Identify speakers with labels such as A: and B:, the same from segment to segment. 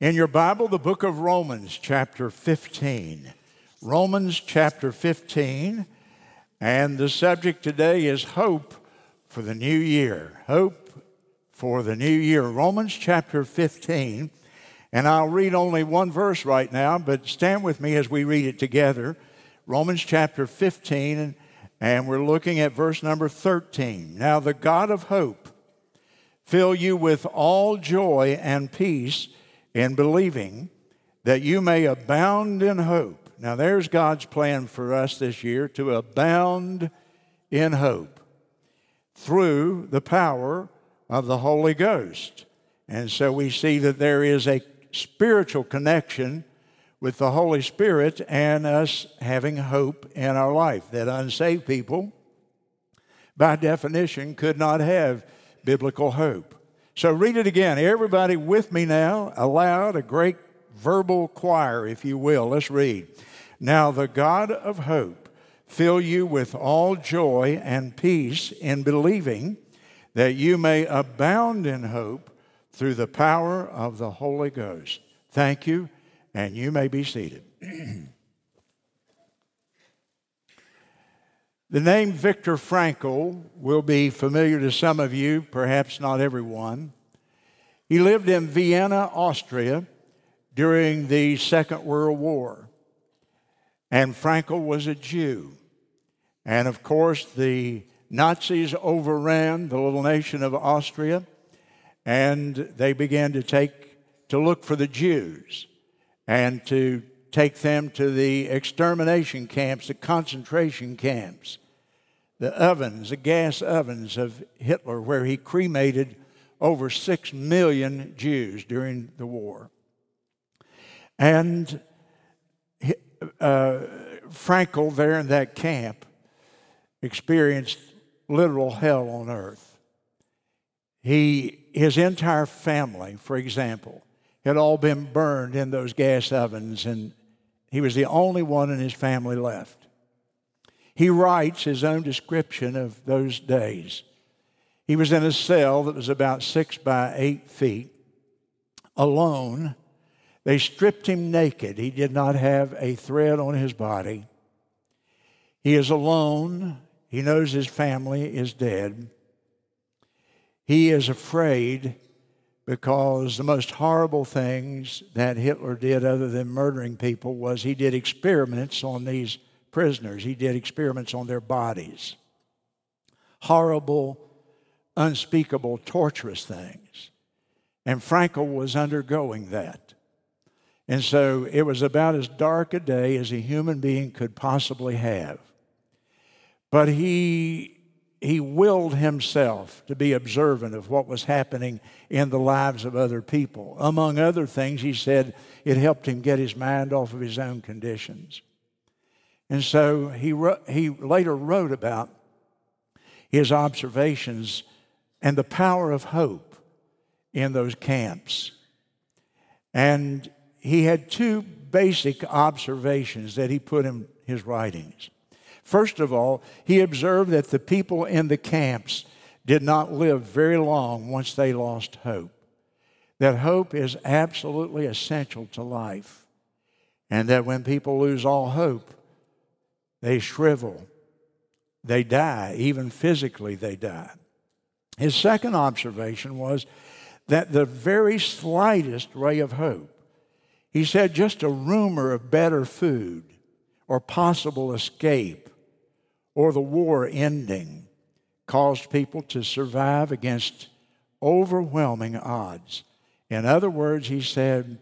A: In your Bible, the book of Romans, chapter 15. Romans, chapter 15. And the subject today is hope for the new year. Hope for the new year. Romans, chapter 15. And I'll read only one verse right now, but stand with me as we read it together. Romans, chapter 15. And we're looking at verse number 13. Now, the God of hope fill you with all joy and peace in believing that you may abound in hope. Now, there's God's plan for us this year to abound in hope through the power of the Holy Ghost. And so we see that there is a spiritual connection with the Holy Spirit and us having hope in our life. That unsaved people, by definition, could not have biblical hope. So read it again. Everybody with me now, aloud, a great verbal choir, if you will. Let's read. Now, the God of hope fill you with all joy and peace in believing that you may abound in hope through the power of the Holy Ghost. Thank you, and you may be seated. The name Viktor Frankl will be familiar to some of you, perhaps not everyone. He lived in Vienna, Austria during the Second World War. And Frankl was a Jew. And of course, the Nazis overran the little nation of Austria and they began to take to look for the Jews and to take them to the extermination camps, the concentration camps, the ovens, the gas ovens of Hitler, where he cremated over six million Jews during the war. And uh, Frankl, there in that camp, experienced literal hell on earth. He, his entire family, for example, had all been burned in those gas ovens, and he was the only one in his family left. He writes his own description of those days. He was in a cell that was about six by eight feet, alone. They stripped him naked. He did not have a thread on his body. He is alone. He knows his family is dead. He is afraid because the most horrible things that Hitler did, other than murdering people, was he did experiments on these prisoners. He did experiments on their bodies. Horrible, unspeakable, torturous things. And Frankl was undergoing that. And so it was about as dark a day as a human being could possibly have. But he he willed himself to be observant of what was happening in the lives of other people. Among other things, he said it helped him get his mind off of his own conditions. And so he, he later wrote about his observations and the power of hope in those camps. And he had two basic observations that he put in his writings. First of all, he observed that the people in the camps did not live very long once they lost hope. That hope is absolutely essential to life. And that when people lose all hope, they shrivel, they die, even physically, they die. His second observation was that the very slightest ray of hope, he said just a rumor of better food or possible escape or the war ending caused people to survive against overwhelming odds. In other words, he said,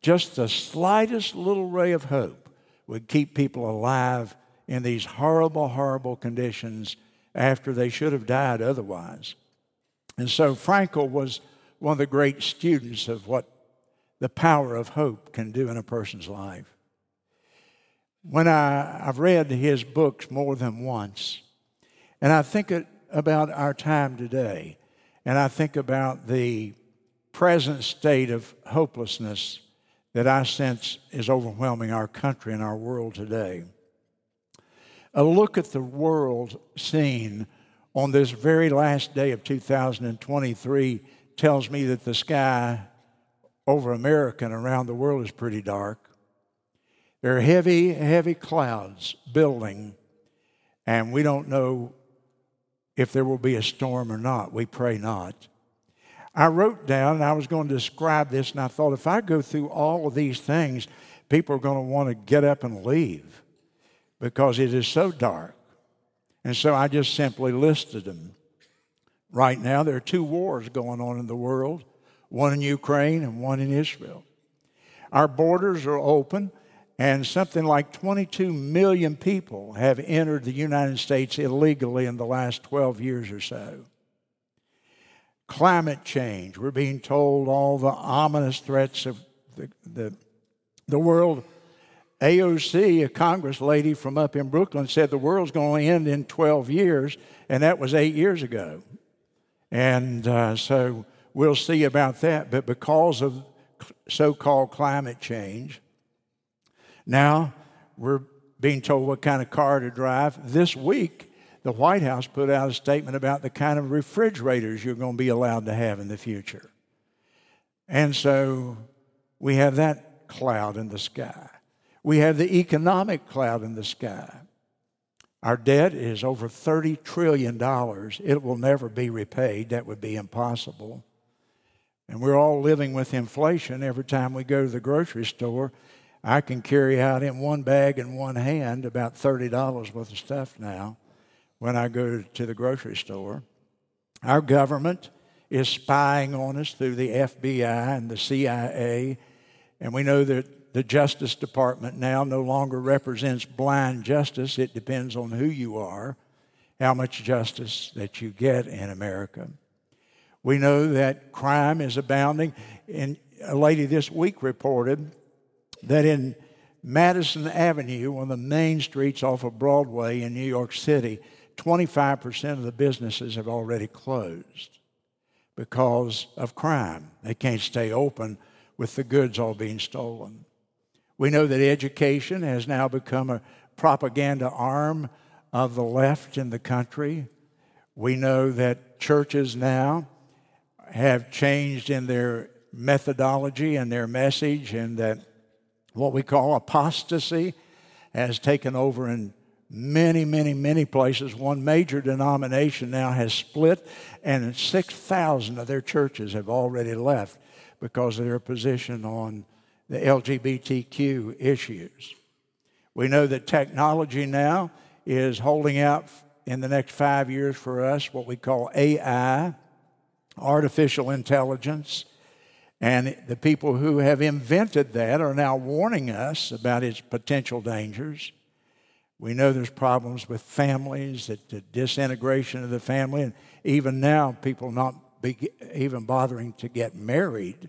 A: just the slightest little ray of hope would keep people alive in these horrible, horrible conditions after they should have died otherwise. And so Frankl was one of the great students of what the power of hope can do in a person's life. When I, I've read his books more than once, and I think about our time today, and I think about the present state of hopelessness that I sense is overwhelming our country and our world today. A look at the world scene on this very last day of 2023 tells me that the sky over America and around the world is pretty dark. There are heavy, heavy clouds building, and we don't know if there will be a storm or not. We pray not. I wrote down, and I was going to describe this, and I thought if I go through all of these things, people are going to want to get up and leave because it is so dark. And so I just simply listed them. Right now, there are two wars going on in the world one in Ukraine and one in Israel. Our borders are open, and something like 22 million people have entered the United States illegally in the last 12 years or so. Climate change, we're being told all the ominous threats of the, the, the world. AOC, a Congress lady from up in Brooklyn, said the world's going to end in 12 years, and that was eight years ago. And uh, so we'll see about that. But because of so called climate change, now we're being told what kind of car to drive. This week, the White House put out a statement about the kind of refrigerators you're going to be allowed to have in the future. And so we have that cloud in the sky. We have the economic cloud in the sky. Our debt is over $30 trillion. It will never be repaid. That would be impossible. And we're all living with inflation. Every time we go to the grocery store, I can carry out in one bag in one hand about $30 worth of stuff now when I go to the grocery store. Our government is spying on us through the FBI and the CIA, and we know that the Justice Department now no longer represents blind justice. It depends on who you are, how much justice that you get in America. We know that crime is abounding. And a lady this week reported that in Madison Avenue, one of the main streets off of Broadway in New York City, 25% of the businesses have already closed because of crime. They can't stay open with the goods all being stolen. We know that education has now become a propaganda arm of the left in the country. We know that churches now have changed in their methodology and their message, and that what we call apostasy has taken over in many, many, many places. One major denomination now has split, and 6,000 of their churches have already left because of their position on the LGBTQ issues. We know that technology now is holding out in the next five years for us what we call AI, artificial intelligence. And the people who have invented that are now warning us about its potential dangers. We know there's problems with families, that the disintegration of the family, and even now people not be, even bothering to get married.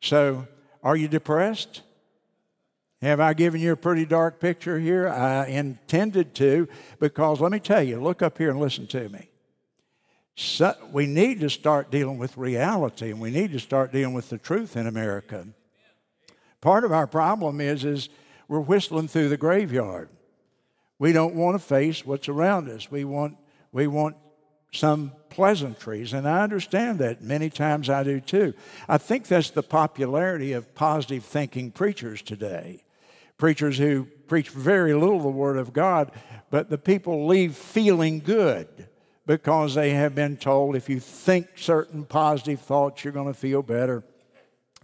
A: So, are you depressed? Have I given you a pretty dark picture here? I intended to, because let me tell you, look up here and listen to me. So we need to start dealing with reality and we need to start dealing with the truth in America. Part of our problem is, is we're whistling through the graveyard. We don't want to face what's around us. We want, we want some pleasantries, and I understand that. Many times I do too. I think that's the popularity of positive thinking preachers today. Preachers who preach very little of the Word of God, but the people leave feeling good because they have been told if you think certain positive thoughts, you're going to feel better.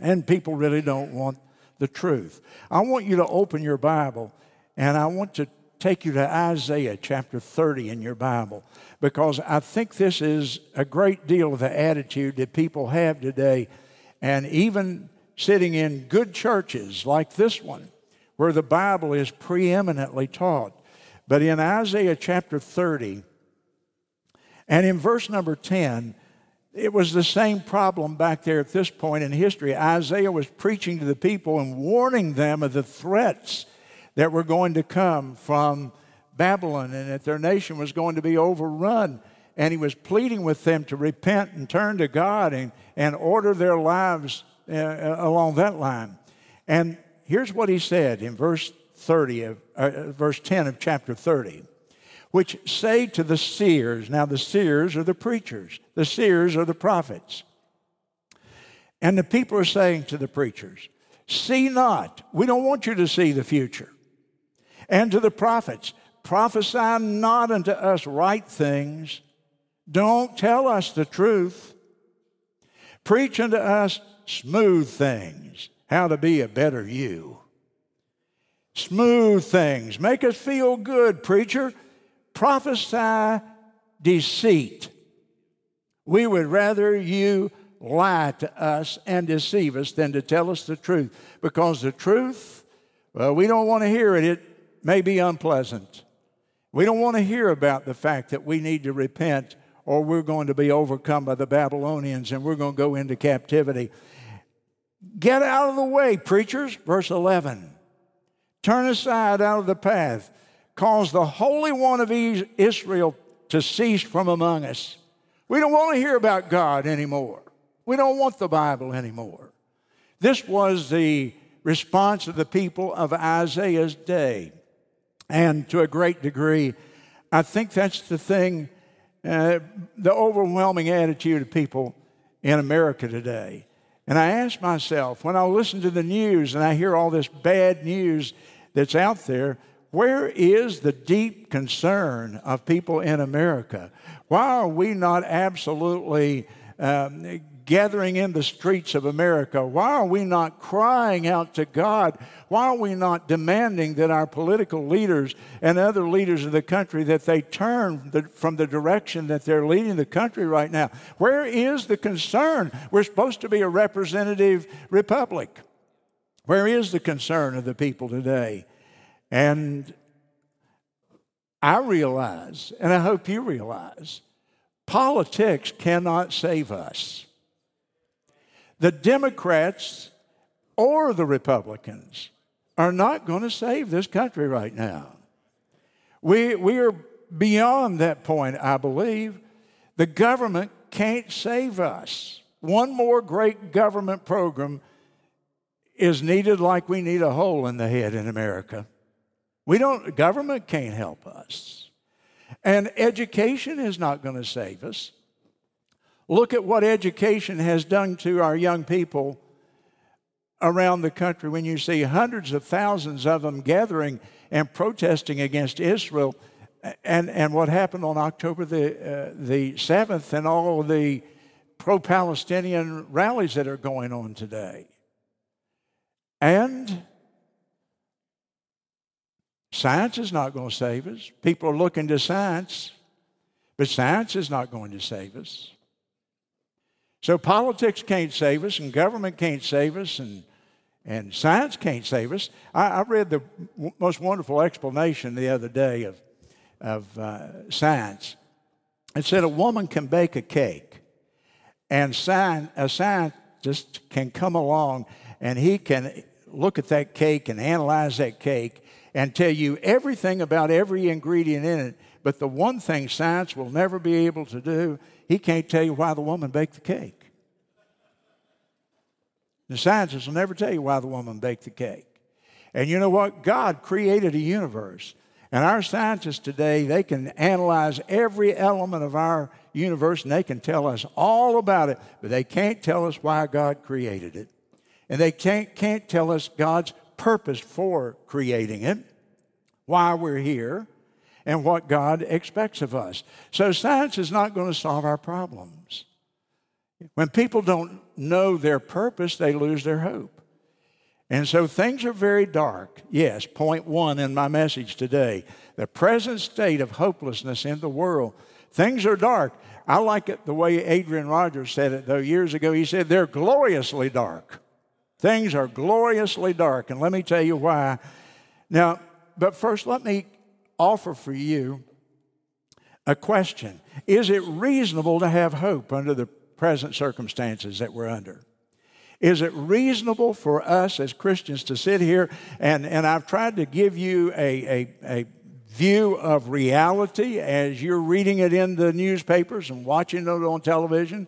A: And people really don't want the truth. I want you to open your Bible and I want to take you to Isaiah chapter 30 in your Bible because I think this is a great deal of the attitude that people have today. And even sitting in good churches like this one, where the Bible is preeminently taught. But in Isaiah chapter 30, and in verse number 10, it was the same problem back there at this point in history. Isaiah was preaching to the people and warning them of the threats that were going to come from Babylon and that their nation was going to be overrun. And he was pleading with them to repent and turn to God and, and order their lives uh, along that line. And here's what he said in verse 30 of, uh, verse 10 of chapter 30 which say to the seers, now the seers are the preachers, the seers are the prophets. And the people are saying to the preachers, See not, we don't want you to see the future. And to the prophets, prophesy not unto us right things, don't tell us the truth. Preach unto us smooth things, how to be a better you. Smooth things, make us feel good, preacher. Prophesy deceit. We would rather you lie to us and deceive us than to tell us the truth. Because the truth, well, we don't want to hear it. It may be unpleasant. We don't want to hear about the fact that we need to repent or we're going to be overcome by the Babylonians and we're going to go into captivity. Get out of the way, preachers. Verse 11. Turn aside out of the path. Cause the Holy One of Israel to cease from among us. We don't want to hear about God anymore. We don't want the Bible anymore. This was the response of the people of Isaiah's day. And to a great degree, I think that's the thing, uh, the overwhelming attitude of people in America today. And I ask myself, when I listen to the news and I hear all this bad news that's out there, where is the deep concern of people in America? Why are we not absolutely um, gathering in the streets of America? Why are we not crying out to God? Why are we not demanding that our political leaders and other leaders of the country that they turn the, from the direction that they're leading the country right now? Where is the concern? We're supposed to be a representative republic. Where is the concern of the people today? And I realize, and I hope you realize, politics cannot save us. The Democrats or the Republicans are not going to save this country right now. We, we are beyond that point, I believe. The government can't save us. One more great government program is needed like we need a hole in the head in America. We don't, government can't help us. And education is not going to save us. Look at what education has done to our young people around the country when you see hundreds of thousands of them gathering and protesting against Israel and, and what happened on October the, uh, the 7th and all the pro Palestinian rallies that are going on today. And Science is not going to save us. People are looking to science, but science is not going to save us. So politics can't save us, and government can't save us, and, and science can't save us. I, I read the w- most wonderful explanation the other day of, of uh, science. It said a woman can bake a cake, and sci- a scientist can come along and he can look at that cake and analyze that cake and tell you everything about every ingredient in it. But the one thing science will never be able to do, he can't tell you why the woman baked the cake. The scientists will never tell you why the woman baked the cake. And you know what? God created a universe. And our scientists today, they can analyze every element of our universe and they can tell us all about it, but they can't tell us why God created it. And they can't, can't tell us God's purpose for creating it, why we're here, and what God expects of us. So science is not going to solve our problems. When people don't know their purpose, they lose their hope. And so things are very dark. Yes, point one in my message today the present state of hopelessness in the world. Things are dark. I like it the way Adrian Rogers said it, though, years ago. He said, they're gloriously dark. Things are gloriously dark, and let me tell you why. Now, but first, let me offer for you a question Is it reasonable to have hope under the present circumstances that we're under? Is it reasonable for us as Christians to sit here and, and I've tried to give you a, a, a view of reality as you're reading it in the newspapers and watching it on television?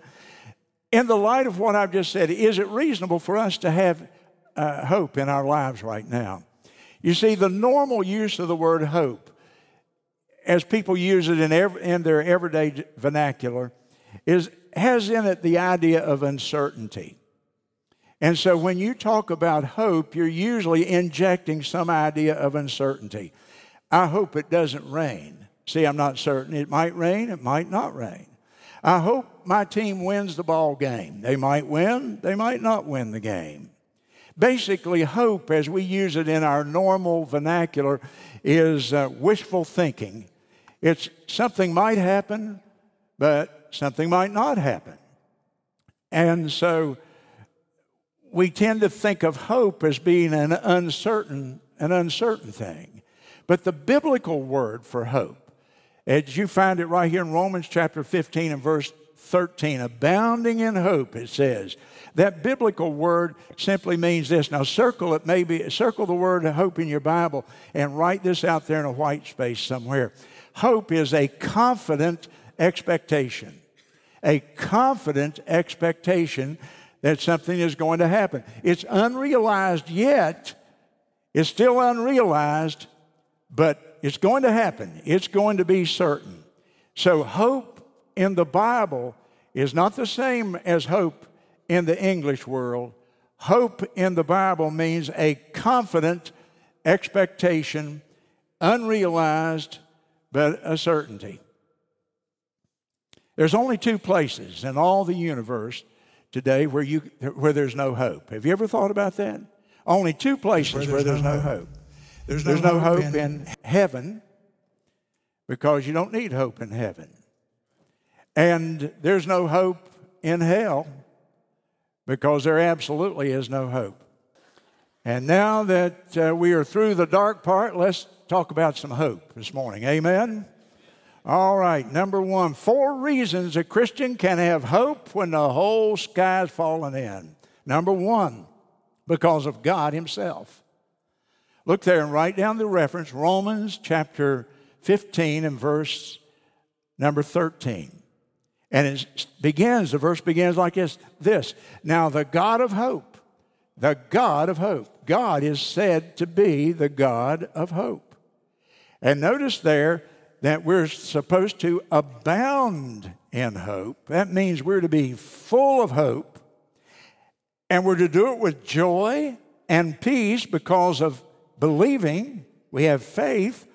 A: In the light of what I've just said, is it reasonable for us to have uh, hope in our lives right now? You see, the normal use of the word hope, as people use it in, every, in their everyday vernacular, is, has in it the idea of uncertainty. And so when you talk about hope, you're usually injecting some idea of uncertainty. I hope it doesn't rain. See, I'm not certain. It might rain, it might not rain. I hope my team wins the ball game. They might win, they might not win the game. Basically, hope, as we use it in our normal vernacular, is uh, wishful thinking. It's something might happen, but something might not happen. And so we tend to think of hope as being an uncertain, an uncertain thing. But the biblical word for hope, as you find it right here in Romans chapter 15 and verse 13, abounding in hope, it says. That biblical word simply means this. Now circle it maybe, circle the word hope in your Bible and write this out there in a white space somewhere. Hope is a confident expectation. A confident expectation that something is going to happen. It's unrealized yet, it's still unrealized, but it's going to happen. It's going to be certain. So, hope in the Bible is not the same as hope in the English world. Hope in the Bible means a confident expectation, unrealized, but a certainty. There's only two places in all the universe today where, you, where there's no hope. Have you ever thought about that? Only two places where there's, where there's no, no, hope. There's no, there's no hope, hope in, in heaven because you don't need hope in heaven. And there's no hope in hell because there absolutely is no hope. And now that uh, we are through the dark part, let's talk about some hope this morning. Amen? All right, number one, four reasons a Christian can have hope when the whole sky's falling in. Number one, because of God Himself. Look there and write down the reference, Romans chapter 15 and verse number 13. And it begins, the verse begins like this, this. Now the God of hope, the God of hope, God is said to be the God of hope. And notice there, that we're supposed to abound in hope. That means we're to be full of hope, and we're to do it with joy and peace because of believing. We have faith.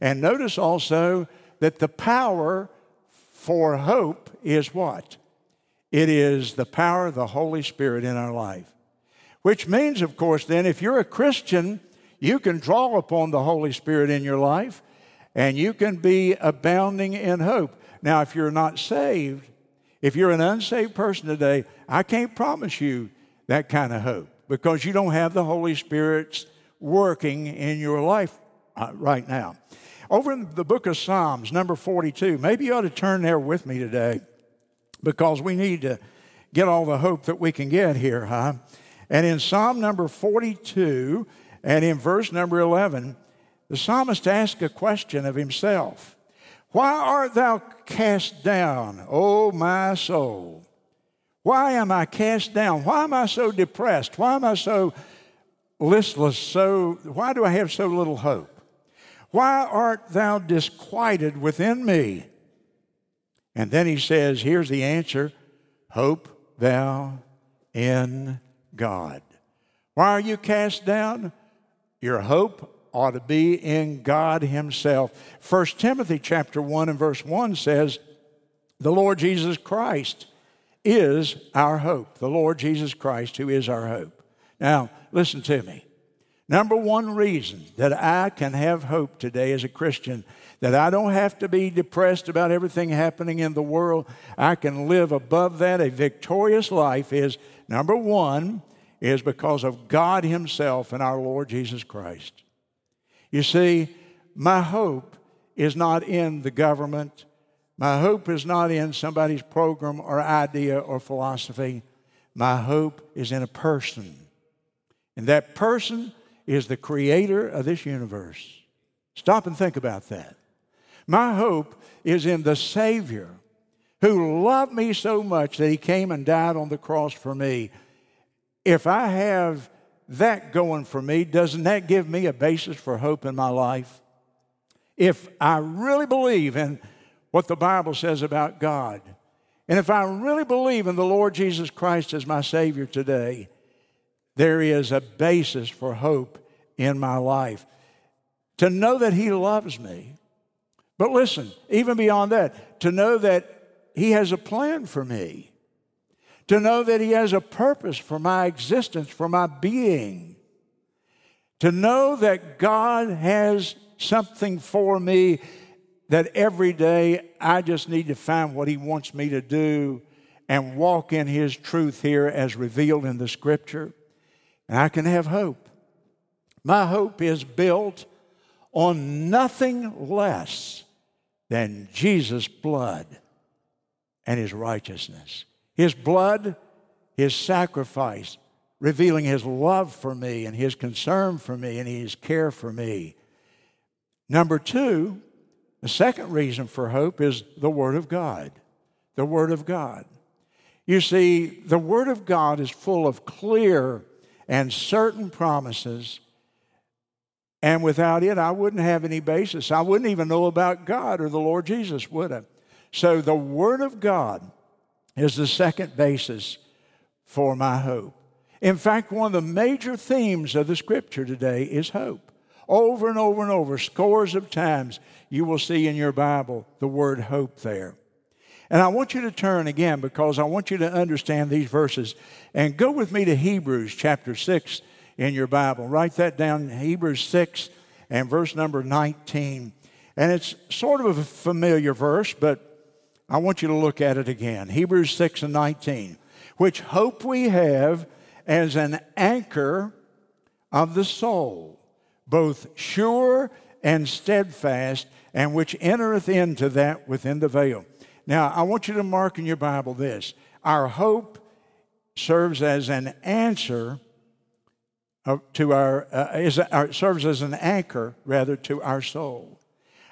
A: And notice also that the power for hope is what? It is the power of the Holy Spirit in our life. Which means, of course, then, if you're a Christian, you can draw upon the Holy Spirit in your life and you can be abounding in hope. Now, if you're not saved, if you're an unsaved person today, I can't promise you that kind of hope because you don't have the Holy Spirit's working in your life uh, right now. Over in the book of Psalms, number 42, maybe you ought to turn there with me today because we need to get all the hope that we can get here, huh? And in Psalm number 42 and in verse number 11, the psalmist asks a question of himself Why art thou cast down, O my soul? Why am I cast down? Why am I so depressed? Why am I so listless? So, why do I have so little hope? Why art thou disquieted within me? And then he says, Here's the answer Hope thou in God. Why are you cast down? Your hope ought to be in God Himself. 1 Timothy chapter 1 and verse 1 says, The Lord Jesus Christ is our hope. The Lord Jesus Christ, who is our hope. Now, listen to me. Number one reason that I can have hope today as a Christian, that I don't have to be depressed about everything happening in the world, I can live above that. A victorious life is number one, is because of God Himself and our Lord Jesus Christ. You see, my hope is not in the government. My hope is not in somebody's program or idea or philosophy. My hope is in a person. And that person is the creator of this universe. Stop and think about that. My hope is in the Savior who loved me so much that he came and died on the cross for me. If I have that going for me, doesn't that give me a basis for hope in my life? If I really believe in what the Bible says about God, and if I really believe in the Lord Jesus Christ as my Savior today, there is a basis for hope in my life. To know that He loves me. But listen, even beyond that, to know that He has a plan for me, to know that He has a purpose for my existence, for my being, to know that God has something for me that every day I just need to find what He wants me to do and walk in His truth here as revealed in the Scripture. And I can have hope. My hope is built on nothing less than Jesus' blood and His righteousness. His blood, His sacrifice, revealing His love for me and His concern for me and His care for me. Number two, the second reason for hope is the Word of God. The Word of God. You see, the Word of God is full of clear and certain promises, and without it, I wouldn't have any basis. I wouldn't even know about God or the Lord Jesus, would I? So, the Word of God is the second basis for my hope. In fact, one of the major themes of the Scripture today is hope. Over and over and over, scores of times, you will see in your Bible the word hope there. And I want you to turn again because I want you to understand these verses. And go with me to Hebrews chapter 6 in your Bible. Write that down, Hebrews 6 and verse number 19. And it's sort of a familiar verse, but I want you to look at it again. Hebrews 6 and 19. Which hope we have as an anchor of the soul both sure and steadfast, and which entereth into that within the veil. Now, I want you to mark in your Bible this our hope serves as an answer to our, uh, is, uh, serves as an anchor, rather, to our soul.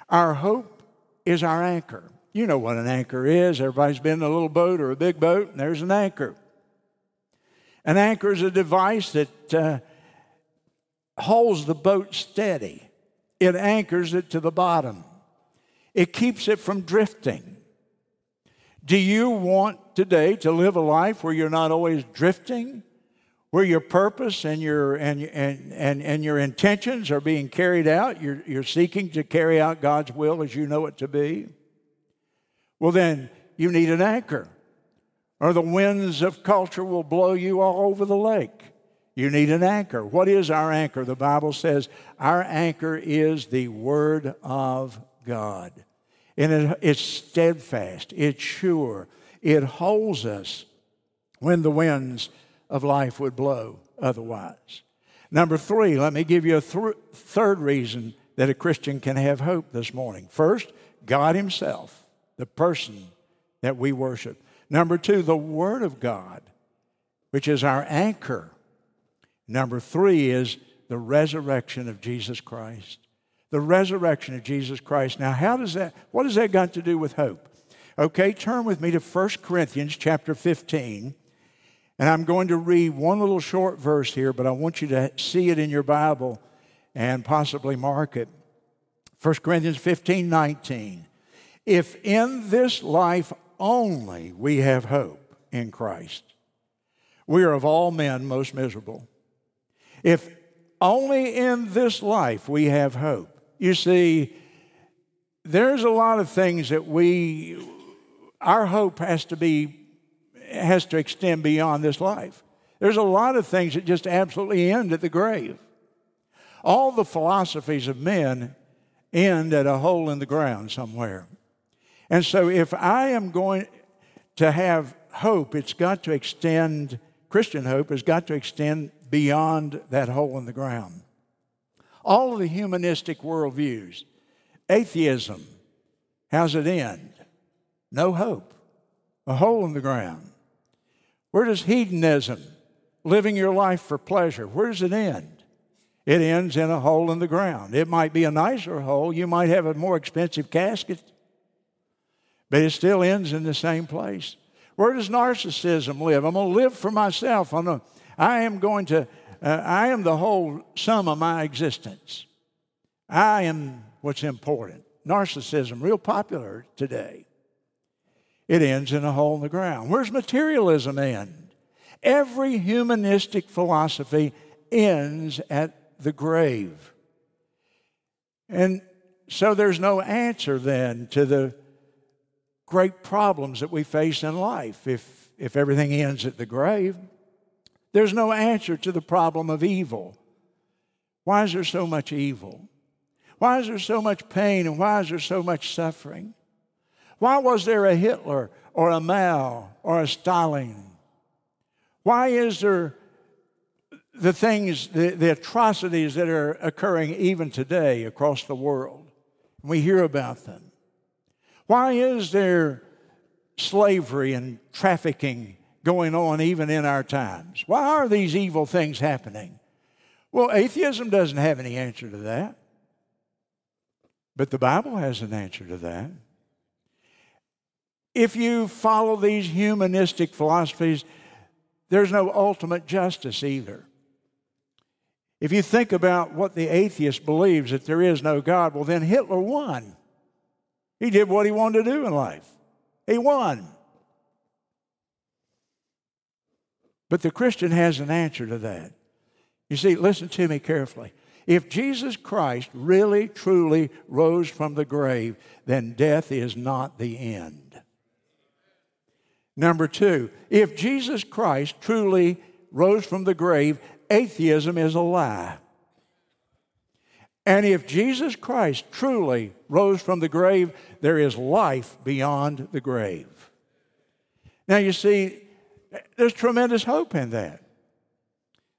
A: Our hope is our anchor. You know what an anchor is. Everybody's been in a little boat or a big boat, and there's an anchor. An anchor is a device that uh, holds the boat steady, it anchors it to the bottom, it keeps it from drifting. Do you want today to live a life where you're not always drifting? Where your purpose and your, and, and, and, and your intentions are being carried out? You're, you're seeking to carry out God's will as you know it to be? Well, then you need an anchor, or the winds of culture will blow you all over the lake. You need an anchor. What is our anchor? The Bible says our anchor is the Word of God. And it, it's steadfast, it's sure, it holds us when the winds of life would blow otherwise. Number three, let me give you a th- third reason that a Christian can have hope this morning. First, God Himself, the person that we worship. Number two, the Word of God, which is our anchor Number three is the resurrection of Jesus Christ. The resurrection of Jesus Christ. Now, how does that, what has that got to do with hope? Okay, turn with me to 1 Corinthians chapter 15. And I'm going to read one little short verse here, but I want you to see it in your Bible and possibly mark it. 1 Corinthians 15 19. If in this life only we have hope in Christ, we are of all men most miserable. If only in this life we have hope. You see, there's a lot of things that we, our hope has to be, has to extend beyond this life. There's a lot of things that just absolutely end at the grave. All the philosophies of men end at a hole in the ground somewhere. And so if I am going to have hope, it's got to extend, Christian hope has got to extend beyond that hole in the ground. All of the humanistic worldviews, atheism, how's it end? No hope, a hole in the ground. Where does hedonism, living your life for pleasure, where does it end? It ends in a hole in the ground. It might be a nicer hole, you might have a more expensive casket, but it still ends in the same place. Where does narcissism live? I'm going to live for myself. I'm to I am going to, uh, I am the whole sum of my existence. I am what's important. Narcissism, real popular today. It ends in a hole in the ground. Where's materialism end? Every humanistic philosophy ends at the grave. And so there's no answer then to the great problems that we face in life if, if everything ends at the grave. There's no answer to the problem of evil. Why is there so much evil? Why is there so much pain and why is there so much suffering? Why was there a Hitler or a Mao or a Stalin? Why is there the things, the, the atrocities that are occurring even today across the world? We hear about them. Why is there slavery and trafficking going on even in our times? Why are these evil things happening? Well, atheism doesn't have any answer to that. But the Bible has an answer to that. If you follow these humanistic philosophies, there's no ultimate justice either. If you think about what the atheist believes that there is no God, well, then Hitler won. He did what he wanted to do in life, he won. But the Christian has an answer to that. You see, listen to me carefully. If Jesus Christ really, truly rose from the grave, then death is not the end. Number two, if Jesus Christ truly rose from the grave, atheism is a lie. And if Jesus Christ truly rose from the grave, there is life beyond the grave. Now, you see, there's tremendous hope in that.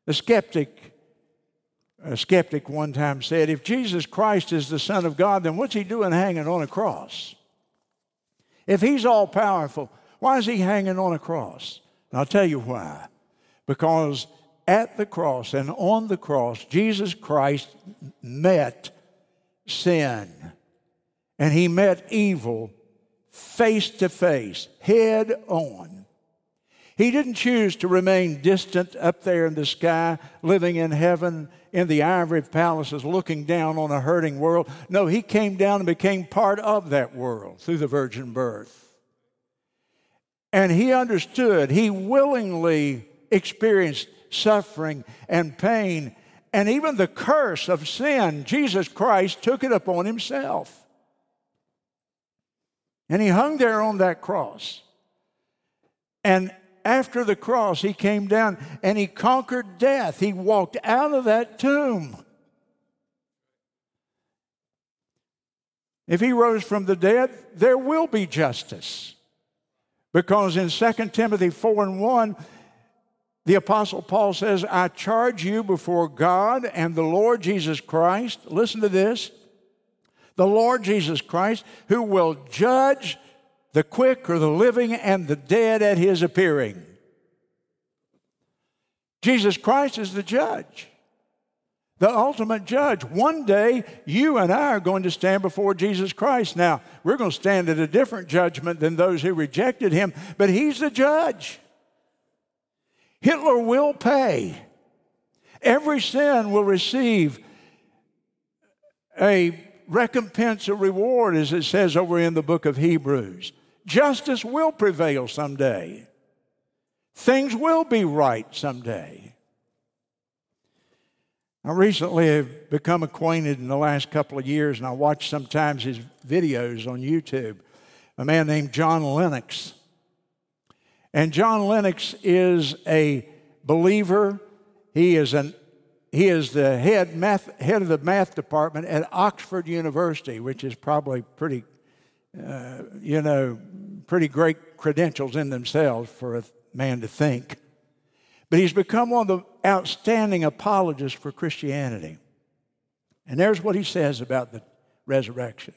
A: The skeptic, a skeptic one time said, if Jesus Christ is the Son of God, then what's he doing hanging on a cross? If he's all powerful, why is he hanging on a cross? And I'll tell you why. Because at the cross and on the cross, Jesus Christ met sin and he met evil face to face, head on. He didn't choose to remain distant up there in the sky, living in heaven in the ivory palaces, looking down on a hurting world. No, he came down and became part of that world through the virgin birth. And he understood, he willingly experienced suffering and pain and even the curse of sin. Jesus Christ took it upon himself. And he hung there on that cross. And after the cross, he came down and he conquered death. He walked out of that tomb. If he rose from the dead, there will be justice. Because in 2 Timothy 4 and 1, the Apostle Paul says, I charge you before God and the Lord Jesus Christ. Listen to this the Lord Jesus Christ, who will judge the quick or the living and the dead at his appearing. Jesus Christ is the judge the ultimate judge. One day, you and I are going to stand before Jesus Christ. Now, we're going to stand at a different judgment than those who rejected him, but he's the judge. Hitler will pay. Every sin will receive a recompense, a reward, as it says over in the book of Hebrews. Justice will prevail someday. Things will be right someday. I recently have become acquainted in the last couple of years, and I watch sometimes his videos on YouTube. A man named John Lennox. And John Lennox is a believer. He is, an, he is the head, math, head of the math department at Oxford University, which is probably pretty, uh, you know, pretty great credentials in themselves for a man to think. But he's become one of the outstanding apologists for Christianity. And there's what he says about the resurrection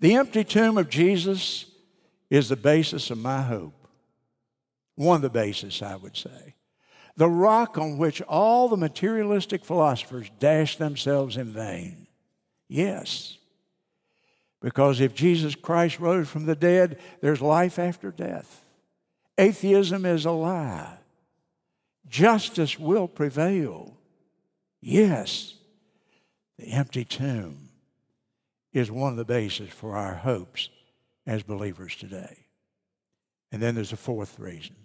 A: The empty tomb of Jesus is the basis of my hope. One of the basis, I would say. The rock on which all the materialistic philosophers dash themselves in vain. Yes. Because if Jesus Christ rose from the dead, there's life after death. Atheism is a lie justice will prevail. Yes, the empty tomb is one of the bases for our hopes as believers today. And then there's a fourth reason.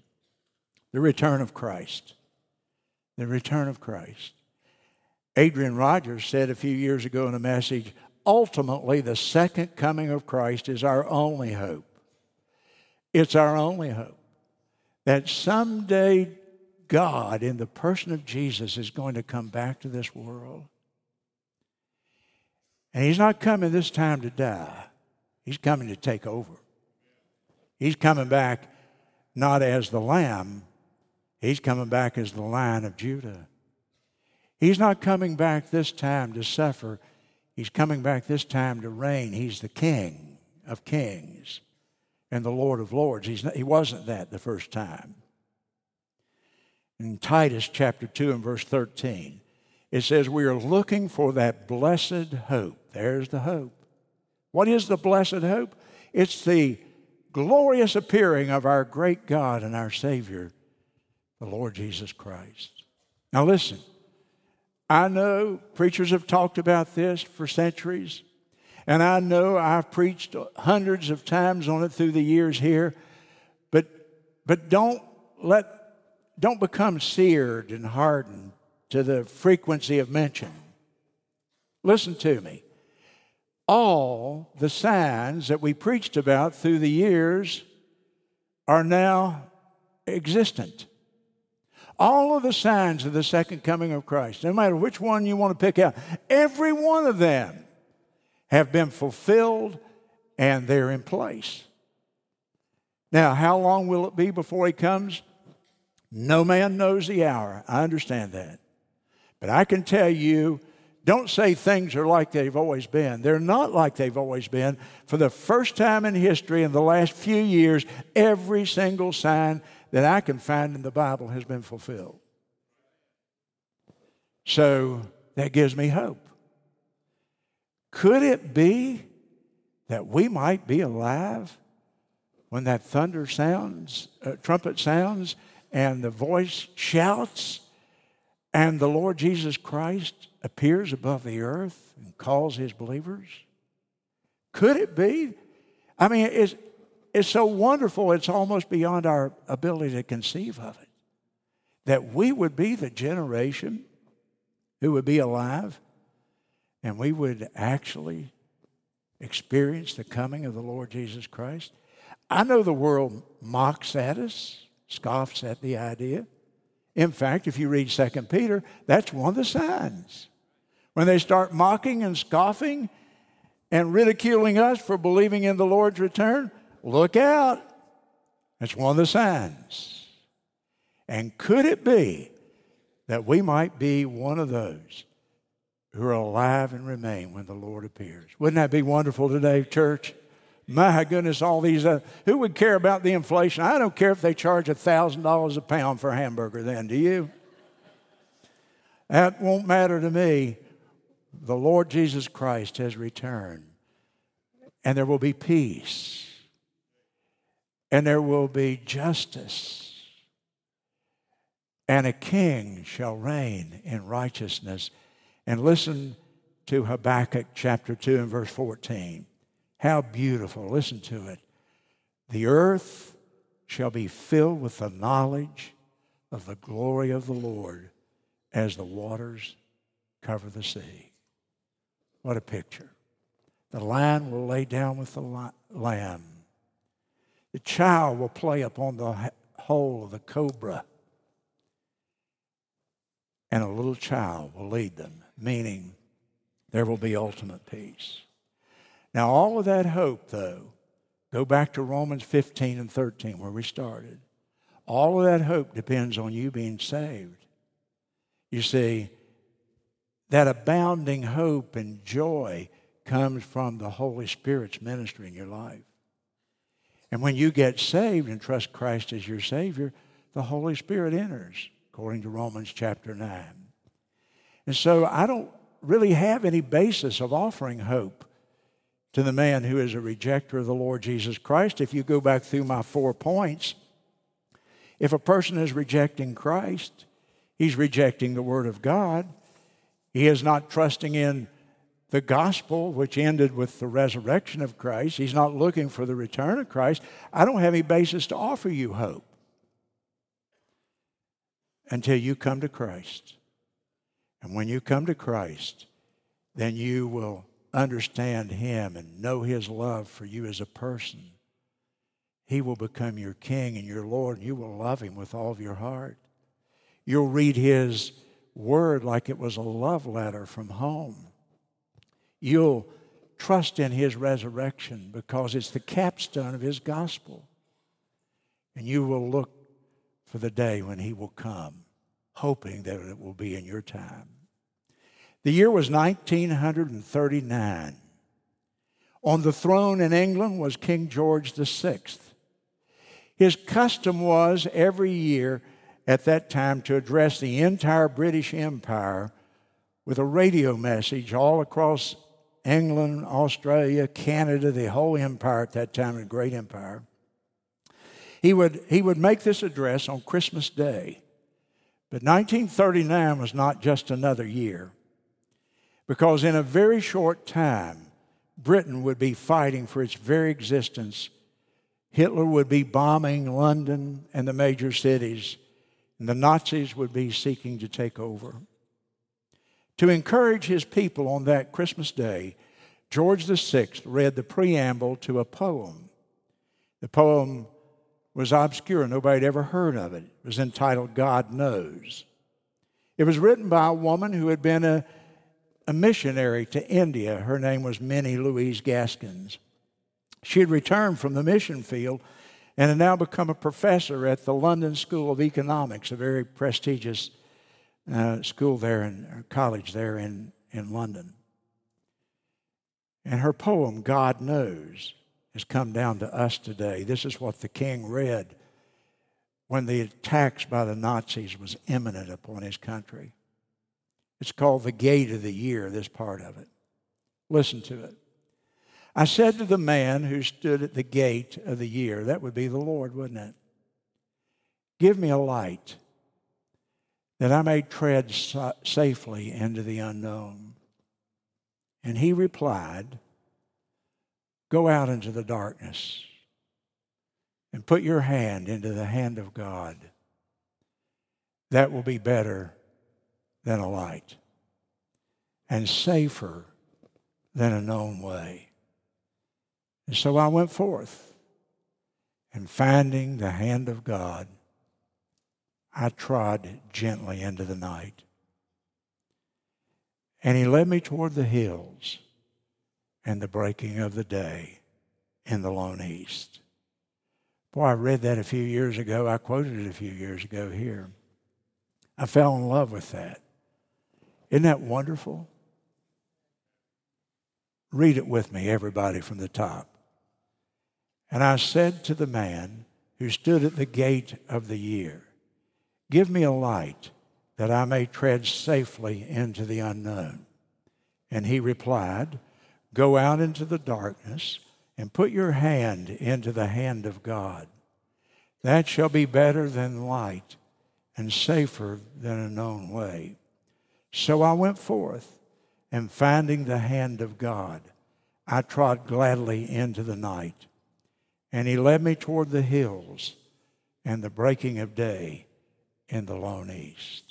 A: The return of Christ. The return of Christ. Adrian Rogers said a few years ago in a message ultimately, the second coming of Christ is our only hope. It's our only hope that someday God, in the person of Jesus, is going to come back to this world. And He's not coming this time to die, He's coming to take over. He's coming back not as the lamb, He's coming back as the lion of Judah. He's not coming back this time to suffer. He's coming back this time to reign. He's the King of kings and the Lord of lords. He's not, he wasn't that the first time. In Titus chapter 2 and verse 13, it says, We are looking for that blessed hope. There's the hope. What is the blessed hope? It's the glorious appearing of our great God and our Savior, the Lord Jesus Christ. Now, listen, I know preachers have talked about this for centuries, and I know I've preached hundreds of times on it through the years here, but, but don't let, don't become seared and hardened to the frequency of mention. Listen to me. All the signs that we preached about through the years are now existent. All of the signs of the second coming of Christ, no matter which one you want to pick out, every one of them have been fulfilled and they're in place. Now, how long will it be before he comes? No man knows the hour. I understand that. But I can tell you, don't say things are like they've always been. They're not like they've always been. For the first time in history, in the last few years, every single sign that I can find in the Bible has been fulfilled. So that gives me hope. Could it be that we might be alive when that thunder sounds, uh, trumpet sounds, and the voice shouts, and the Lord Jesus Christ appears above the earth and calls his believers? Could it be? I mean, it's, it's so wonderful, it's almost beyond our ability to conceive of it. That we would be the generation who would be alive and we would actually experience the coming of the Lord Jesus Christ. I know the world mocks at us, scoffs at the idea. In fact, if you read 2 Peter, that's one of the signs. When they start mocking and scoffing and ridiculing us for believing in the Lord's return, look out. That's one of the signs. And could it be that we might be one of those who are alive and remain when the Lord appears? Wouldn't that be wonderful today, church? My goodness, all these, uh, who would care about the inflation? I don't care if they charge $1,000 a pound for a hamburger, then, do you? That won't matter to me. The Lord Jesus Christ has returned, and there will be peace and there will be justice. And a king shall reign in righteousness. And listen to Habakkuk chapter 2 and verse 14. How beautiful. Listen to it. The earth shall be filled with the knowledge of the glory of the Lord as the waters cover the sea. What a picture. The lion will lay down with the lamb the child will play upon the hole of the cobra, and a little child will lead them, meaning there will be ultimate peace. Now, all of that hope, though, go back to Romans 15 and 13, where we started. All of that hope depends on you being saved. You see, that abounding hope and joy comes from the Holy Spirit's ministry in your life. And when you get saved and trust Christ as your Savior, the Holy Spirit enters, according to Romans chapter 9. And so I don't really have any basis of offering hope to the man who is a rejecter of the Lord Jesus Christ. If you go back through my four points, if a person is rejecting Christ, he's rejecting the Word of God. He is not trusting in the gospel, which ended with the resurrection of Christ. He's not looking for the return of Christ. I don't have any basis to offer you hope. until you come to Christ. And when you come to Christ, then you will understand Him and know His love for you as a person. He will become your King and your Lord, and you will love Him with all of your heart. You'll read His Word like it was a love letter from home. You'll trust in His resurrection because it's the capstone of His gospel. And you will look for the day when He will come, hoping that it will be in your time. The year was 1939. On the throne in England was King George VI. His custom was every year at that time to address the entire British Empire with a radio message all across England, Australia, Canada, the whole empire at that time, a great empire. He would, he would make this address on Christmas Day. But 1939 was not just another year because in a very short time, Britain would be fighting for its very existence. Hitler would be bombing London and the major cities, and the Nazis would be seeking to take over. To encourage his people on that Christmas day, George VI read the preamble to a poem. The poem was obscure, nobody had ever heard of it. It was entitled God Knows. It was written by a woman who had been a a missionary to India. Her name was Minnie Louise Haskins. She had returned from the mission field and had now become a professor at the London School of Economics, a very prestigious uh, school there and college there in, in London. And her poem, God Knows, has come down to us today. This is what the king read when the attacks by the Nazis was imminent upon his country. It's called the gate of the year, this part of it. Listen to it. I said to the man who stood at the gate of the year, that would be the Lord, wouldn't it? Give me a light that I may tread safely into the unknown. And he replied, Go out into the darkness and put your hand into the hand of God. That will be better than a light and safer than a known way. And so I went forth and finding the hand of God, I trod gently into the night. And he led me toward the hills and the breaking of the day in the lone east. Boy, I read that a few years ago. I quoted it a few years ago here. I fell in love with that. Isn't that wonderful? Read it with me, everybody, from the top. And I said to the man who stood at the gate of the year, Give me a light that I may tread safely into the unknown. And he replied, Go out into the darkness and put your hand into the hand of God. That shall be better than light and safer than a known way. So I went forth, and finding the hand of God, I trod gladly into the night. And he led me toward the hills and the breaking of day in the lone east.